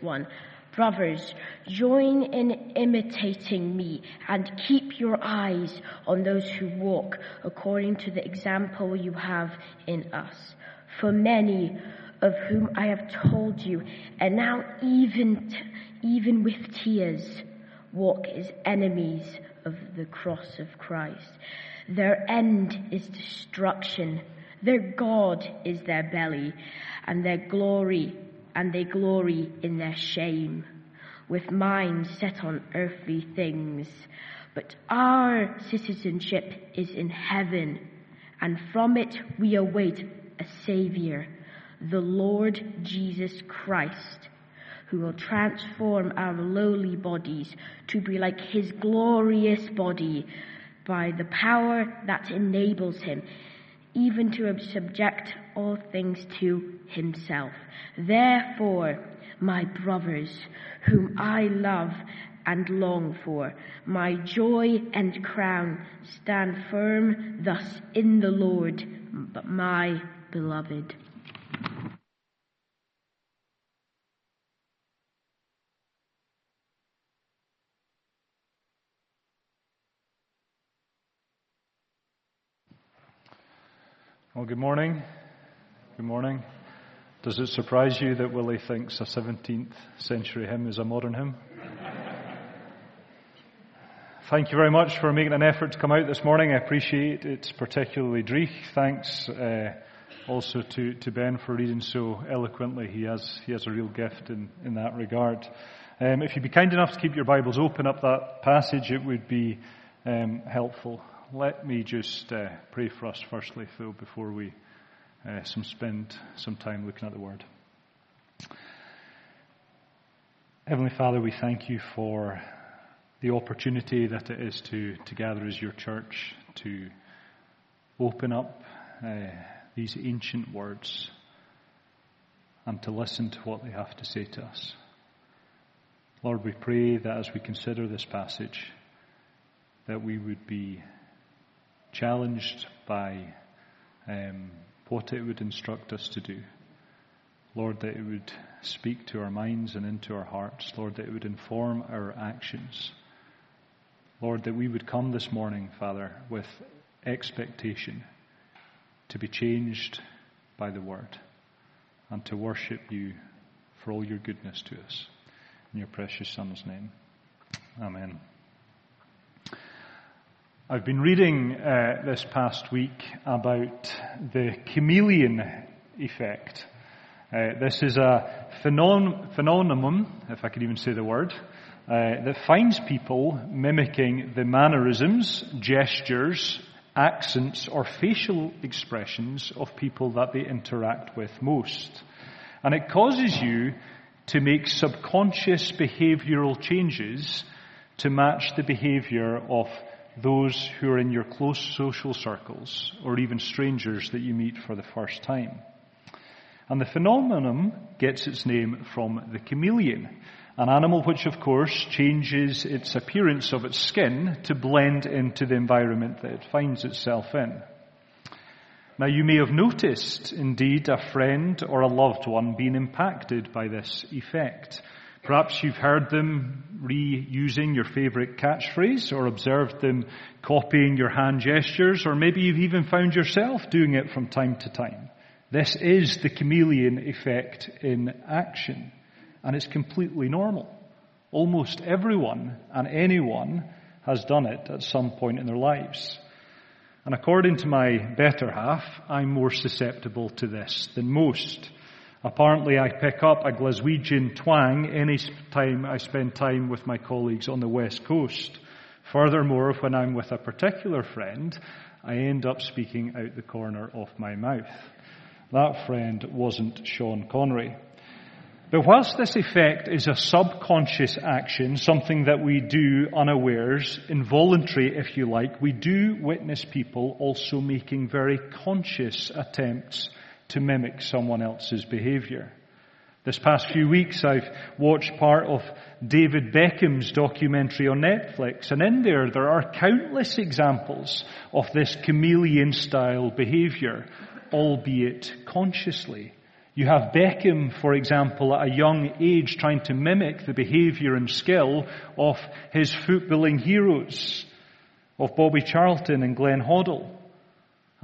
1. Brothers, join in imitating me and keep your eyes on those who walk according to the example you have in us. For many of whom I have told you, and now even, t- even with tears, walk as enemies of the cross of Christ. Their end is destruction. Their God is their belly, and their glory, and they glory in their shame, with minds set on earthly things. But our citizenship is in heaven, and from it we await a Savior, the Lord Jesus Christ, who will transform our lowly bodies to be like His glorious body by the power that enables him even to subject all things to himself. Therefore, my brothers, whom I love and long for, my joy and crown, stand firm thus in the Lord, my beloved. Well, good morning. Good morning. Does it surprise you that Willie thinks a 17th century hymn is a modern hymn? Thank you very much for making an effort to come out this morning. I appreciate it, particularly Dreich. Thanks uh, also to, to Ben for reading so eloquently. He has, he has a real gift in, in that regard. Um, if you'd be kind enough to keep your Bibles open up that passage, it would be um, helpful let me just uh, pray for us firstly, Phil, before we uh, some spend some time looking at the Word. Heavenly Father, we thank you for the opportunity that it is to, to gather as your church, to open up uh, these ancient words and to listen to what they have to say to us. Lord, we pray that as we consider this passage, that we would be challenged by um, what it would instruct us to do. Lord, that it would speak to our minds and into our hearts. Lord, that it would inform our actions. Lord, that we would come this morning, Father, with expectation to be changed by the Word and to worship you for all your goodness to us. In your precious Son's name. Amen. I've been reading uh, this past week about the chameleon effect. Uh, this is a phenom- phenomenon, if I could even say the word, uh, that finds people mimicking the mannerisms, gestures, accents, or facial expressions of people that they interact with most. And it causes you to make subconscious behavioral changes to match the behavior of those who are in your close social circles or even strangers that you meet for the first time. And the phenomenon gets its name from the chameleon, an animal which of course changes its appearance of its skin to blend into the environment that it finds itself in. Now you may have noticed indeed a friend or a loved one being impacted by this effect. Perhaps you've heard them reusing your favorite catchphrase or observed them copying your hand gestures, or maybe you've even found yourself doing it from time to time. This is the chameleon effect in action, and it's completely normal. Almost everyone and anyone has done it at some point in their lives. And according to my better half, I'm more susceptible to this than most. Apparently, I pick up a Glaswegian twang any time I spend time with my colleagues on the West Coast. Furthermore, when I'm with a particular friend, I end up speaking out the corner of my mouth. That friend wasn't Sean Connery. But whilst this effect is a subconscious action, something that we do unawares, involuntary if you like, we do witness people also making very conscious attempts to mimic someone else's behavior. This past few weeks I've watched part of David Beckham's documentary on Netflix and in there there are countless examples of this chameleon style behavior, albeit consciously. You have Beckham, for example, at a young age trying to mimic the behaviour and skill of his footballing heroes, of Bobby Charlton and Glenn Hoddle.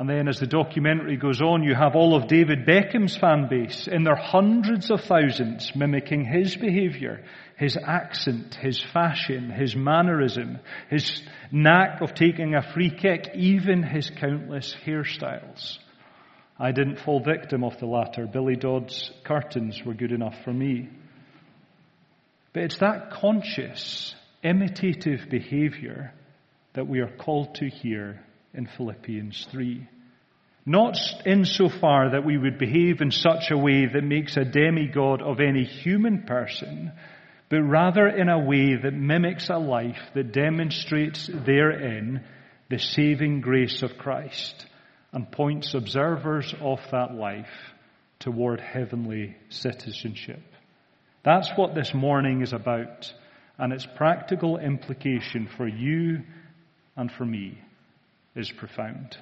And then as the documentary goes on, you have all of David Beckham's fan base in their hundreds of thousands mimicking his behaviour, his accent, his fashion, his mannerism, his knack of taking a free kick, even his countless hairstyles. I didn't fall victim of the latter. Billy Dodds' curtains were good enough for me. But it's that conscious, imitative behavior that we are called to here in Philippians 3. Not insofar that we would behave in such a way that makes a demigod of any human person, but rather in a way that mimics a life that demonstrates therein the saving grace of Christ and points observers of that life toward heavenly citizenship. That's what this morning is about, and its practical implication for you and for me is profound.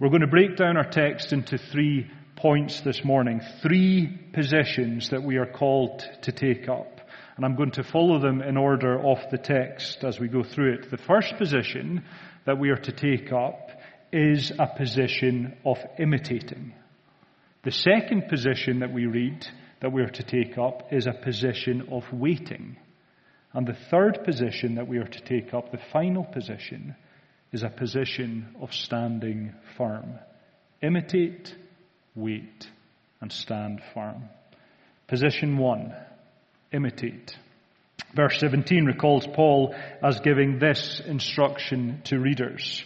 We're going to break down our text into three points this morning, three positions that we are called to take up. And I'm going to follow them in order of the text as we go through it. The first position that we are to take up is a position of imitating. The second position that we read that we are to take up is a position of waiting. And the third position that we are to take up, the final position, is a position of standing firm. Imitate, wait, and stand firm. Position one, imitate. Verse 17 recalls Paul as giving this instruction to readers.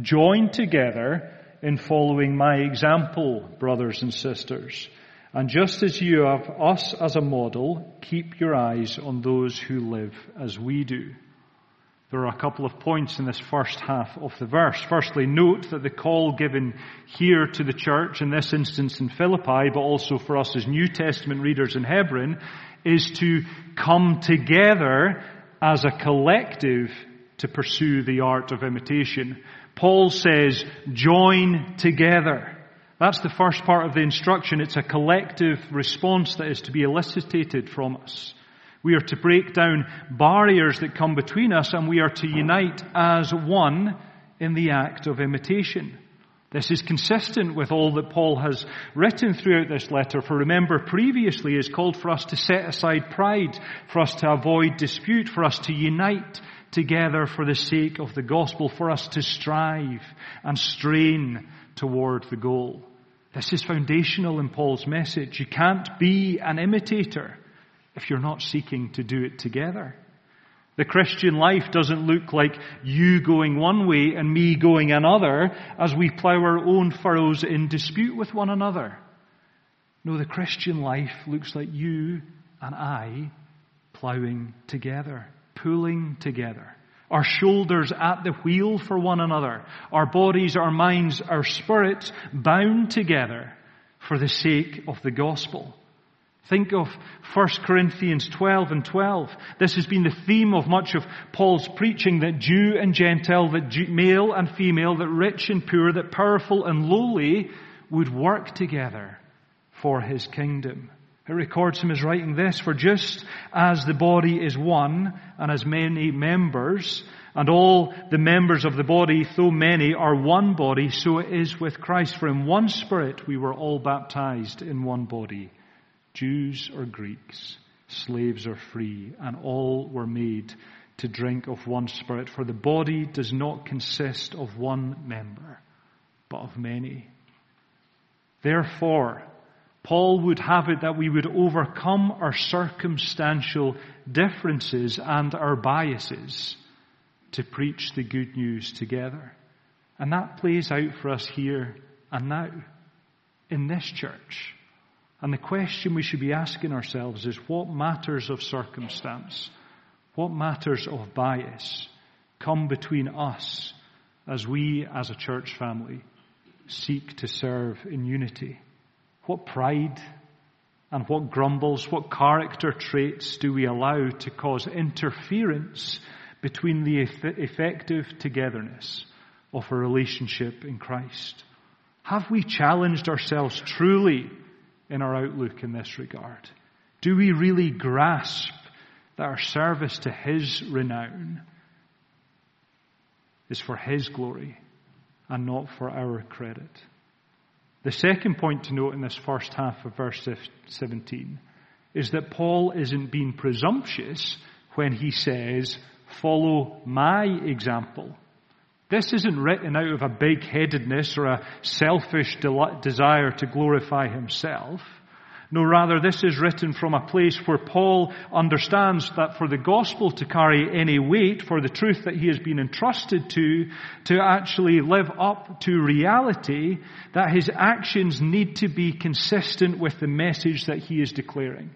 Join together in following my example, brothers and sisters. And just as you have us as a model, keep your eyes on those who live as we do. There are a couple of points in this first half of the verse. Firstly, note that the call given here to the church, in this instance in Philippi, but also for us as New Testament readers in Hebron, is to come together as a collective to pursue the art of imitation. Paul says, join together. That's the first part of the instruction. It's a collective response that is to be elicited from us. We are to break down barriers that come between us and we are to unite as one in the act of imitation. This is consistent with all that Paul has written throughout this letter. For remember, previously he has called for us to set aside pride, for us to avoid dispute, for us to unite together for the sake of the gospel, for us to strive and strain toward the goal. This is foundational in Paul's message. You can't be an imitator if you're not seeking to do it together. The Christian life doesn't look like you going one way and me going another as we plow our own furrows in dispute with one another. No, the Christian life looks like you and I plowing together pulling together. Our shoulders at the wheel for one another. Our bodies, our minds, our spirits bound together for the sake of the gospel. Think of 1 Corinthians 12 and 12. This has been the theme of much of Paul's preaching that Jew and Gentile, that male and female, that rich and poor, that powerful and lowly would work together for his kingdom. It records him as writing this, for just as the body is one and has many members, and all the members of the body, though many, are one body, so it is with Christ. For in one spirit we were all baptized in one body, Jews or Greeks, slaves or free, and all were made to drink of one spirit. For the body does not consist of one member, but of many. Therefore, Paul would have it that we would overcome our circumstantial differences and our biases to preach the good news together. And that plays out for us here and now in this church. And the question we should be asking ourselves is what matters of circumstance, what matters of bias come between us as we as a church family seek to serve in unity? What pride and what grumbles, what character traits do we allow to cause interference between the effective togetherness of a relationship in Christ? Have we challenged ourselves truly in our outlook in this regard? Do we really grasp that our service to His renown is for His glory and not for our credit? The second point to note in this first half of verse 17 is that Paul isn't being presumptuous when he says, follow my example. This isn't written out of a big-headedness or a selfish desire to glorify himself. No, rather, this is written from a place where Paul understands that for the gospel to carry any weight, for the truth that he has been entrusted to, to actually live up to reality, that his actions need to be consistent with the message that he is declaring.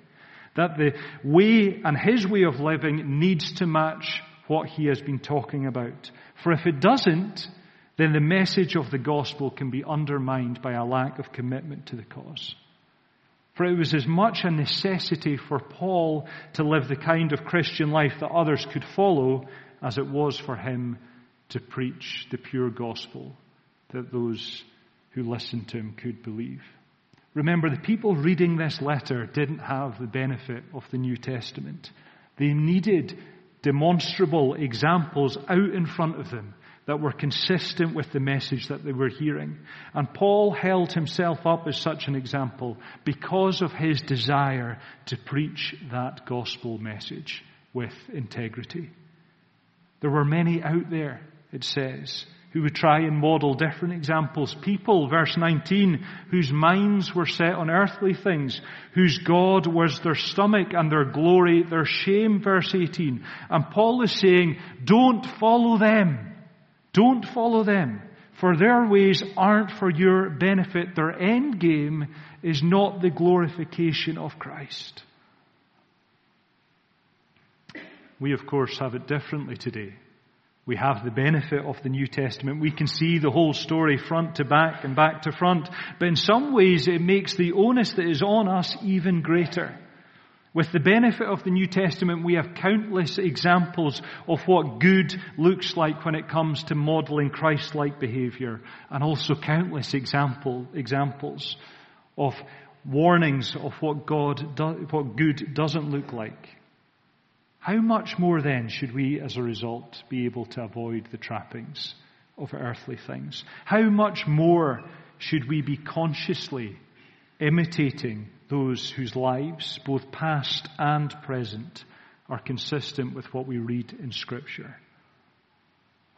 That the way and his way of living needs to match what he has been talking about. For if it doesn't, then the message of the gospel can be undermined by a lack of commitment to the cause. For it was as much a necessity for Paul to live the kind of Christian life that others could follow as it was for him to preach the pure gospel that those who listened to him could believe. Remember, the people reading this letter didn't have the benefit of the New Testament. They needed demonstrable examples out in front of them that were consistent with the message that they were hearing. And Paul held himself up as such an example because of his desire to preach that gospel message with integrity. There were many out there, it says, who would try and model different examples. People, verse 19, whose minds were set on earthly things, whose God was their stomach and their glory, their shame, verse 18. And Paul is saying, don't follow them. Don't follow them, for their ways aren't for your benefit. Their end game is not the glorification of Christ. We, of course, have it differently today. We have the benefit of the New Testament. We can see the whole story front to back and back to front. But in some ways, it makes the onus that is on us even greater. With the benefit of the New Testament, we have countless examples of what good looks like when it comes to modeling Christ-like behavior, and also countless example, examples of warnings of what God, what good doesn't look like. How much more then should we, as a result, be able to avoid the trappings of earthly things? How much more should we be consciously imitating those whose lives, both past and present, are consistent with what we read in Scripture.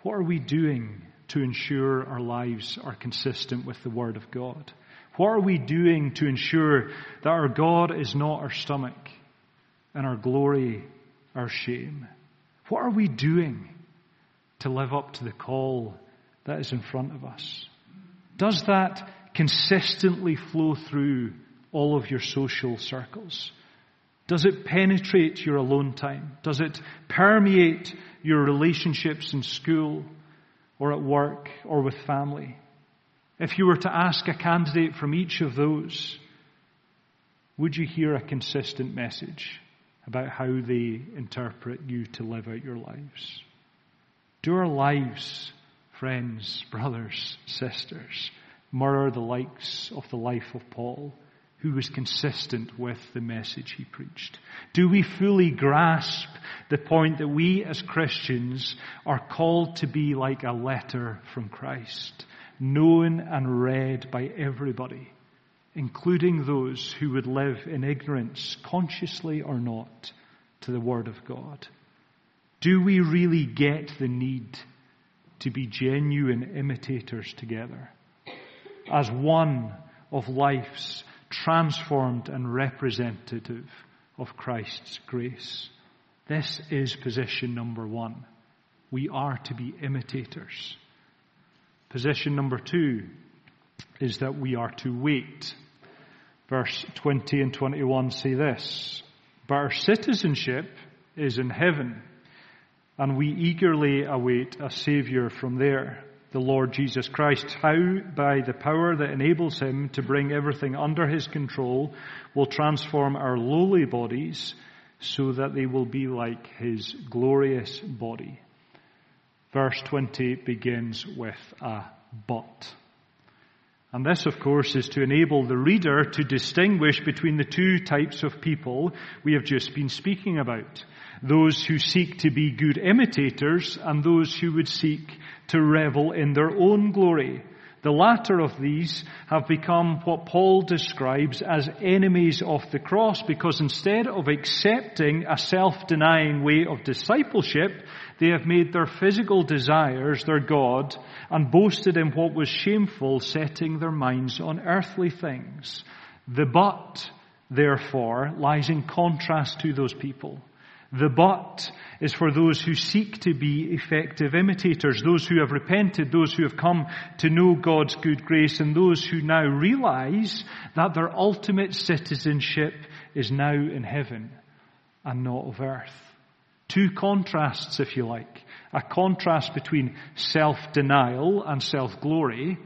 What are we doing to ensure our lives are consistent with the Word of God? What are we doing to ensure that our God is not our stomach and our glory our shame? What are we doing to live up to the call that is in front of us? Does that consistently flow through all of your social circles? Does it penetrate your alone time? Does it permeate your relationships in school or at work or with family? If you were to ask a candidate from each of those, would you hear a consistent message about how they interpret you to live out your lives? Do our lives, friends, brothers, sisters, mirror the likes of the life of Paul? who was consistent with the message he preached? Do we fully grasp the point that we as Christians are called to be like a letter from Christ, known and read by everybody, including those who would live in ignorance, consciously or not, to the Word of God? Do we really get the need to be genuine imitators together as one of life's transformed and representative of Christ's grace. This is position number one. We are to be imitators. Position number two is that we are to wait. Verse 20 and 21 say this, but our citizenship is in heaven and we eagerly await a savior from there the Lord Jesus Christ, how by the power that enables him to bring everything under his control will transform our lowly bodies so that they will be like his glorious body. Verse 20 begins with a but. And this, of course, is to enable the reader to distinguish between the two types of people we have just been speaking about. Those who seek to be good imitators and those who would seek to revel in their own glory. The latter of these have become what Paul describes as enemies of the cross because instead of accepting a self-denying way of discipleship, they have made their physical desires their God and boasted in what was shameful, setting their minds on earthly things. The but, therefore, lies in contrast to those people. The but is for those who seek to be effective imitators, those who have repented, those who have come to know God's good grace, and those who now realize that their ultimate citizenship is now in heaven and not of earth. Two contrasts, if you like. A contrast between self-denial and self-glory,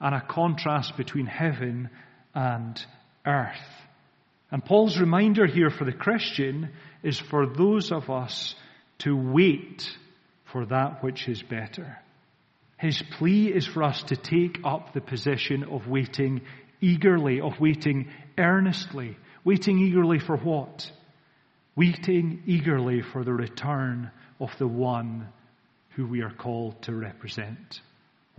and a contrast between heaven and earth. And Paul's reminder here for the Christian is for those of us to wait for that which is better. His plea is for us to take up the position of waiting eagerly, of waiting earnestly. Waiting eagerly for what? Waiting eagerly for the return of the one who we are called to represent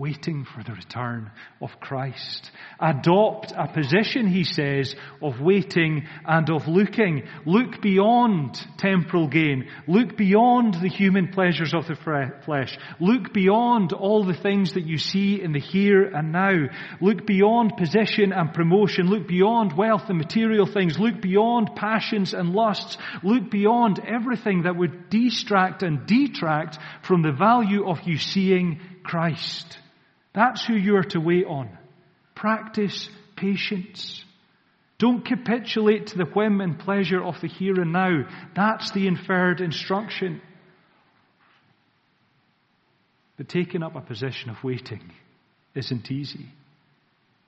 waiting for the return of Christ. Adopt a position, he says, of waiting and of looking. Look beyond temporal gain. Look beyond the human pleasures of the flesh. Look beyond all the things that you see in the here and now. Look beyond position and promotion. Look beyond wealth and material things. Look beyond passions and lusts. Look beyond everything that would distract and detract from the value of you seeing Christ. That's who you are to wait on. Practice patience. Don't capitulate to the whim and pleasure of the here and now. That's the inferred instruction. But taking up a position of waiting isn't easy.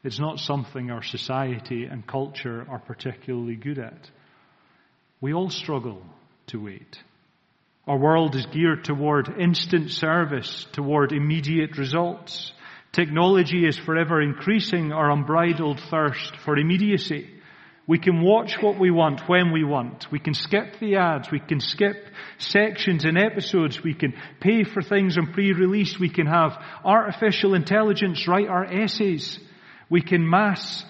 It's not something our society and culture are particularly good at. We all struggle to wait. Our world is geared toward instant service, toward immediate results. Technology is forever increasing our unbridled thirst for immediacy. We can watch what we want when we want. We can skip the ads. We can skip sections and episodes. We can pay for things on pre-release. We can have artificial intelligence write our essays. We can mass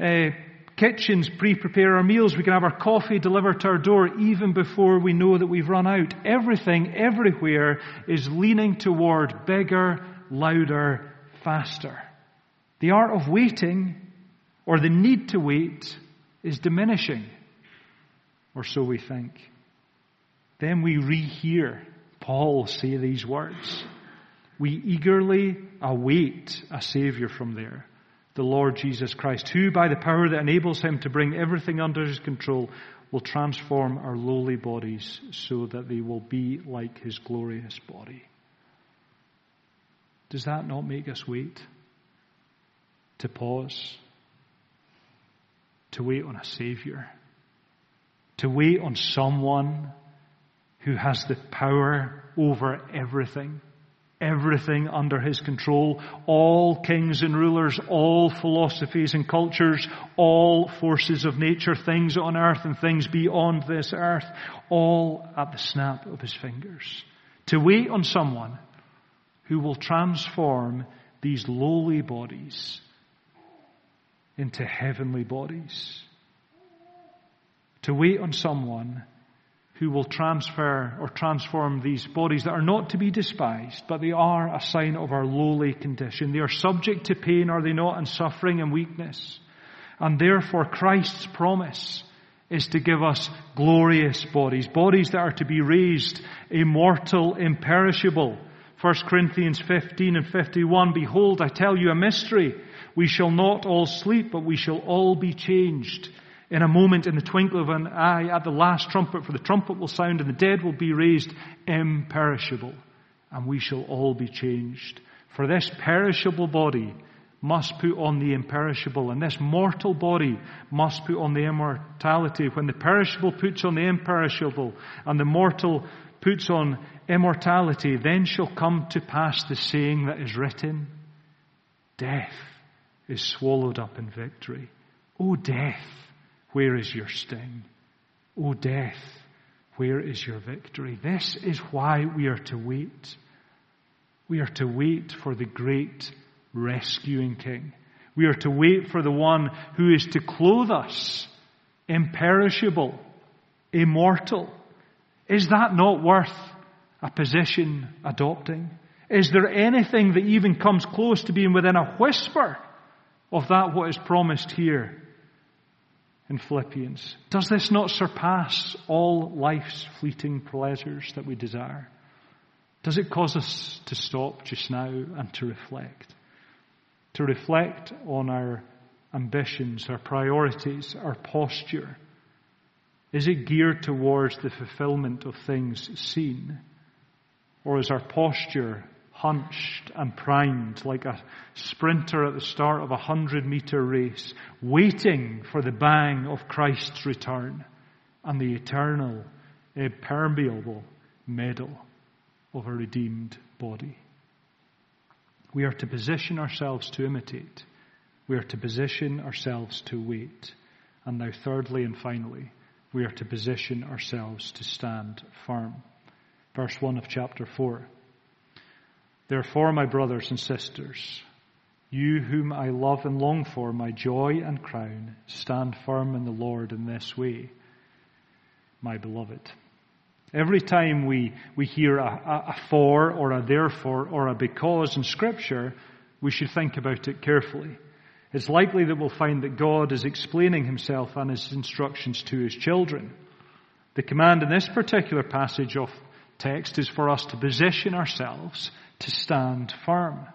uh, kitchens pre-prepare our meals. We can have our coffee delivered to our door even before we know that we've run out. Everything, everywhere is leaning toward bigger, louder, faster. The art of waiting, or the need to wait, is diminishing. Or so we think. Then we rehear Paul say these words. We eagerly await a Savior from there, the Lord Jesus Christ, who by the power that enables him to bring everything under his control will transform our lowly bodies so that they will be like his glorious body. Does that not make us wait? To pause? To wait on a Savior? To wait on someone who has the power over everything? Everything under His control, all kings and rulers, all philosophies and cultures, all forces of nature, things on earth and things beyond this earth, all at the snap of His fingers. To wait on someone who will transform these lowly bodies into heavenly bodies. To wait on someone who will transfer or transform these bodies that are not to be despised, but they are a sign of our lowly condition. They are subject to pain, are they not, and suffering and weakness. And therefore Christ's promise is to give us glorious bodies, bodies that are to be raised, immortal, imperishable, 1 Corinthians 15 and 51, Behold, I tell you a mystery. We shall not all sleep, but we shall all be changed. In a moment, in the twinkle of an eye, at the last trumpet, for the trumpet will sound and the dead will be raised imperishable, and we shall all be changed. For this perishable body must put on the imperishable, and this mortal body must put on the immortality. When the perishable puts on the imperishable, and the mortal puts on immortality, then shall come to pass the saying that is written, Death is swallowed up in victory. O death, where is your sting? O death, where is your victory? This is why we are to wait. We are to wait for the great rescuing King. We are to wait for the one who is to clothe us, imperishable, immortal. Is that not worth a position adopting? Is there anything that even comes close to being within a whisper of that what is promised here in Philippians? Does this not surpass all life's fleeting pleasures that we desire? Does it cause us to stop just now and to reflect? To reflect on our ambitions, our priorities, our posture. Is it geared towards the fulfillment of things seen? Or is our posture hunched and primed like a sprinter at the start of a hundred meter race, waiting for the bang of Christ's return and the eternal, impermeable medal of a redeemed body? We are to position ourselves to imitate. We are to position ourselves to wait. And now, thirdly and finally, we are to position ourselves to stand firm. Verse 1 of chapter 4. Therefore, my brothers and sisters, you whom I love and long for, my joy and crown, stand firm in the Lord in this way, my beloved. Every time we, we hear a, a, a for or a therefore or a because in Scripture, we should think about it carefully. It's likely that we'll find that God is explaining himself and his instructions to his children. The command in this particular passage of text is for us to position ourselves to stand firm.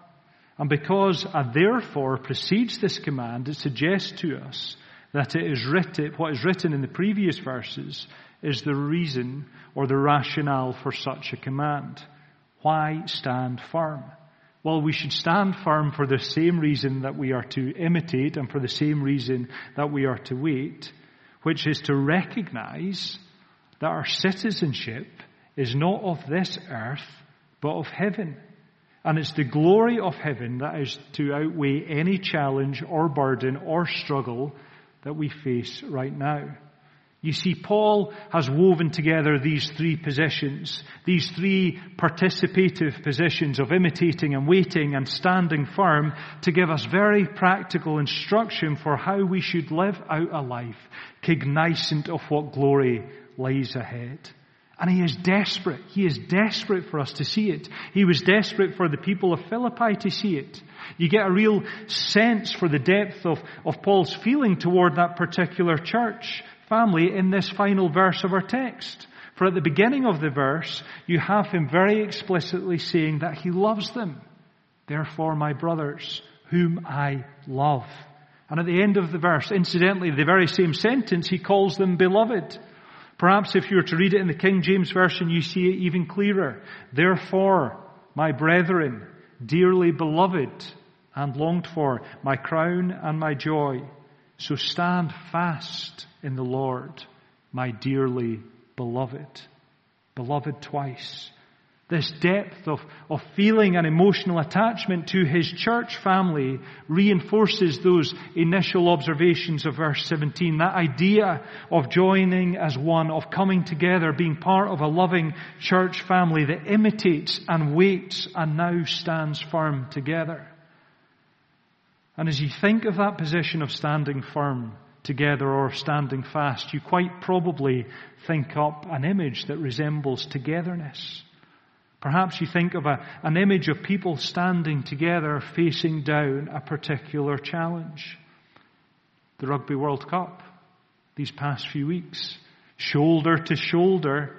And because a therefore precedes this command, it suggests to us that it is written, what is written in the previous verses is the reason or the rationale for such a command. Why stand firm? Well, we should stand firm for the same reason that we are to imitate and for the same reason that we are to wait, which is to recognize that our citizenship is not of this earth, but of heaven. And it's the glory of heaven that is to outweigh any challenge or burden or struggle that we face right now. You see, Paul has woven together these three positions, these three participative positions of imitating and waiting and standing firm to give us very practical instruction for how we should live out a life cognizant of what glory lies ahead. And he is desperate. He is desperate for us to see it. He was desperate for the people of Philippi to see it. You get a real sense for the depth of, of Paul's feeling toward that particular church family in this final verse of our text. For at the beginning of the verse, you have him very explicitly saying that he loves them. Therefore, my brothers, whom I love. And at the end of the verse, incidentally, the very same sentence, he calls them beloved. Perhaps if you were to read it in the King James Version, you see it even clearer. Therefore, my brethren, dearly beloved and longed for, my crown and my joy. So stand fast in the Lord, my dearly beloved. Beloved twice. This depth of, of feeling and emotional attachment to his church family reinforces those initial observations of verse 17. That idea of joining as one, of coming together, being part of a loving church family that imitates and waits and now stands firm together. And as you think of that position of standing firm together or standing fast, you quite probably think up an image that resembles togetherness. Perhaps you think of a, an image of people standing together facing down a particular challenge. The Rugby World Cup, these past few weeks, shoulder to shoulder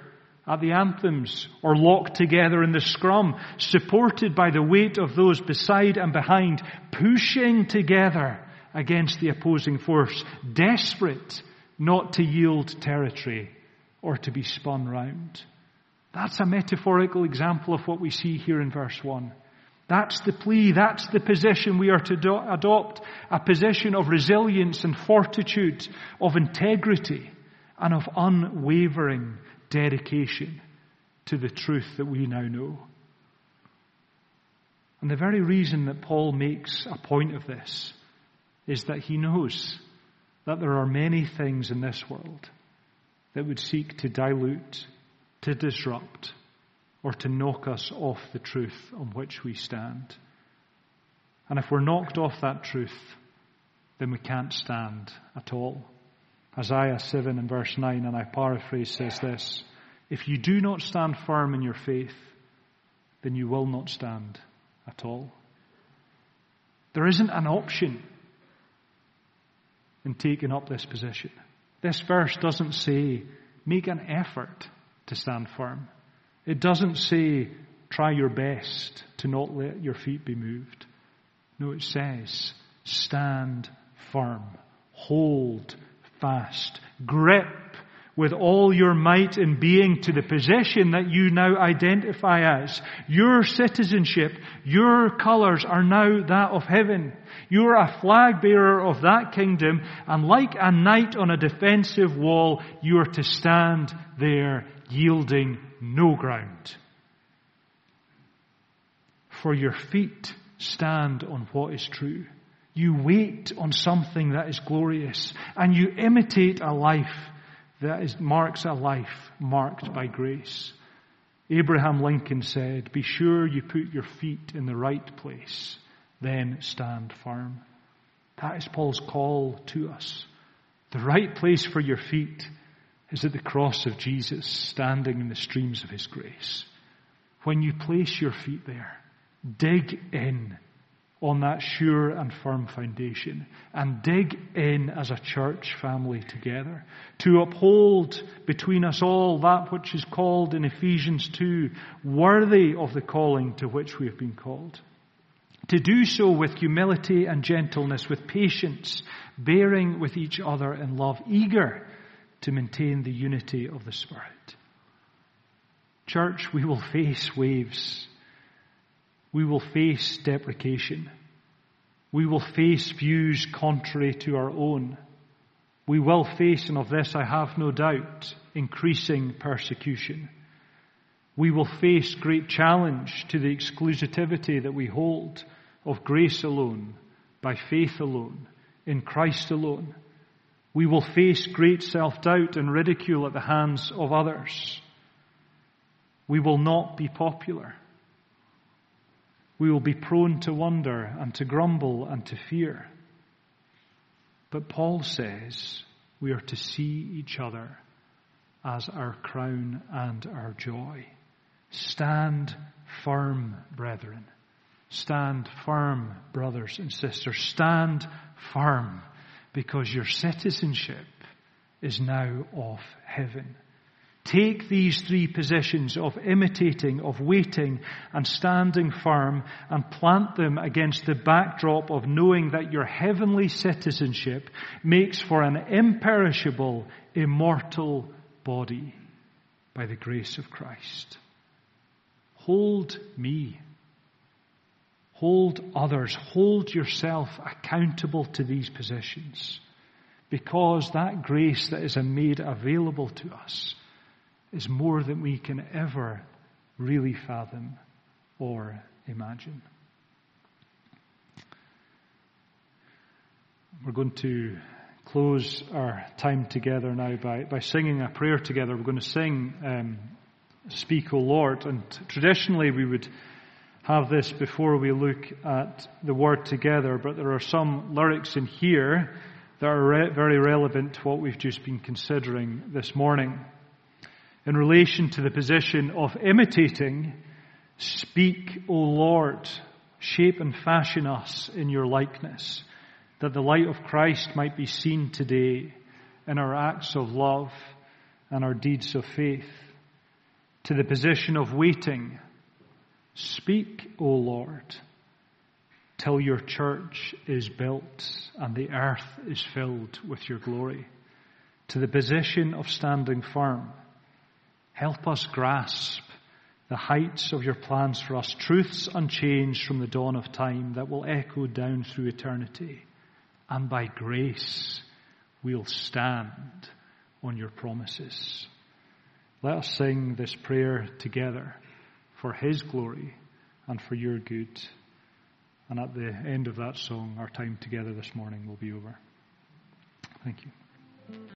at the anthems or locked together in the scrum, supported by the weight of those beside and behind, pushing together against the opposing force, desperate not to yield territory or to be spun round. That's a metaphorical example of what we see here in verse 1. That's the plea, that's the position we are to do- adopt, a position of resilience and fortitude, of integrity, and of unwavering dedication to the truth that we now know. And the very reason that Paul makes a point of this is that he knows that there are many things in this world that would seek to dilute, to disrupt, or to knock us off the truth on which we stand. And if we're knocked off that truth, then we can't stand at all. Isaiah 7 and verse 9, and I paraphrase, says this If you do not stand firm in your faith, then you will not stand at all. There isn't an option in taking up this position. This verse doesn't say, make an effort to stand firm. It doesn't say, try your best to not let your feet be moved. No, it says, stand firm, hold fast, grip with all your might and being to the possession that you now identify as. Your citizenship, your colors are now that of heaven. You're a flag bearer of that kingdom, and like a knight on a defensive wall, you are to stand there yielding no ground. For your feet stand on what is true. You wait on something that is glorious, and you imitate a life that is, marks a life marked by grace. Abraham Lincoln said, Be sure you put your feet in the right place, then stand firm. That is Paul's call to us. The right place for your feet is at the cross of Jesus, standing in the streams of his grace. When you place your feet there, dig in on that sure and firm foundation and dig in as a church family together to uphold between us all that which is called in Ephesians 2 worthy of the calling to which we have been called. To do so with humility and gentleness, with patience, bearing with each other in love, eager to maintain the unity of the Spirit. Church, we will face waves we will face deprecation. We will face views contrary to our own. We will face, and of this I have no doubt, increasing persecution. We will face great challenge to the exclusivity that we hold of grace alone, by faith alone, in Christ alone. We will face great self-doubt and ridicule at the hands of others. We will not be popular we will be prone to wonder and to grumble and to fear. But Paul says we are to see each other as our crown and our joy. Stand firm, brethren. Stand firm, brothers and sisters. Stand firm because your citizenship is now of heaven. Take these three positions of imitating, of waiting, and standing firm and plant them against the backdrop of knowing that your heavenly citizenship makes for an imperishable, immortal body by the grace of Christ. Hold me. Hold others. Hold yourself accountable to these positions because that grace that is made available to us is more than we can ever really fathom or imagine. We're going to close our time together now by, by singing a prayer together. We're going to sing um, Speak, O Lord. And traditionally we would have this before we look at the word together, but there are some lyrics in here that are re- very relevant to what we've just been considering this morning in relation to the position of imitating, speak, O Lord, shape and fashion us in your likeness, that the light of Christ might be seen today in our acts of love and our deeds of faith. To the position of waiting, speak, O Lord, till your church is built and the earth is filled with your glory. To the position of standing firm, Help us grasp the heights of your plans for us, truths unchanged from the dawn of time that will echo down through eternity. And by grace, we'll stand on your promises. Let us sing this prayer together for His glory and for your good. And at the end of that song, our time together this morning will be over. Thank you.